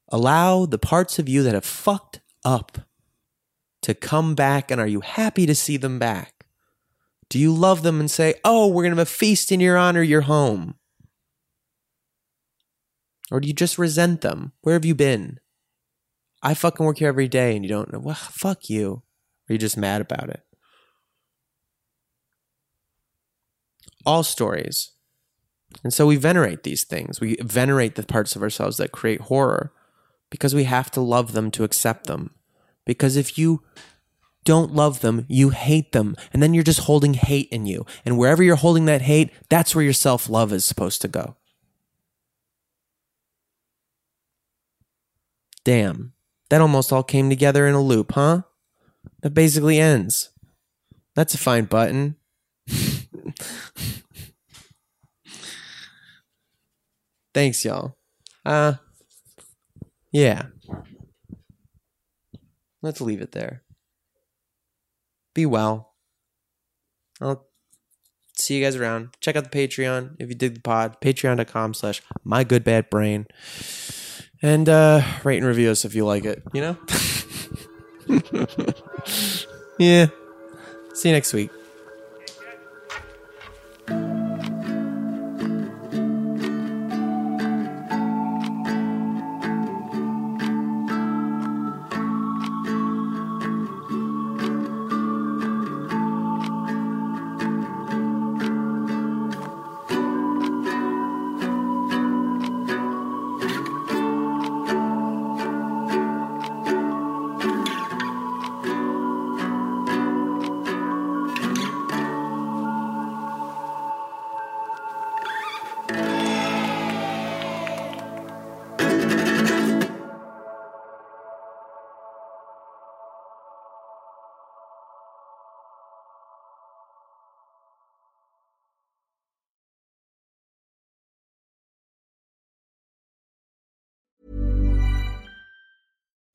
allow the parts of you that have fucked up to come back, and are you happy to see them back? Do you love them and say, oh, we're going to have a feast in your honor, you're home? Or do you just resent them? Where have you been? I fucking work here every day and you don't know. Well, fuck you. Are you just mad about it? All stories. And so we venerate these things. We venerate the parts of ourselves that create horror because we have to love them to accept them. Because if you don't love them, you hate them. And then you're just holding hate in you. And wherever you're holding that hate, that's where your self love is supposed to go. Damn. That almost all came together in a loop, huh? That basically ends. That's a fine button. [LAUGHS] Thanks, y'all. Uh, yeah. Let's leave it there be well. I'll see you guys around. Check out the Patreon if you dig the pod. Patreon.com slash my good bad brain. And uh rate and review us if you like it, you know? [LAUGHS] yeah. See you next week.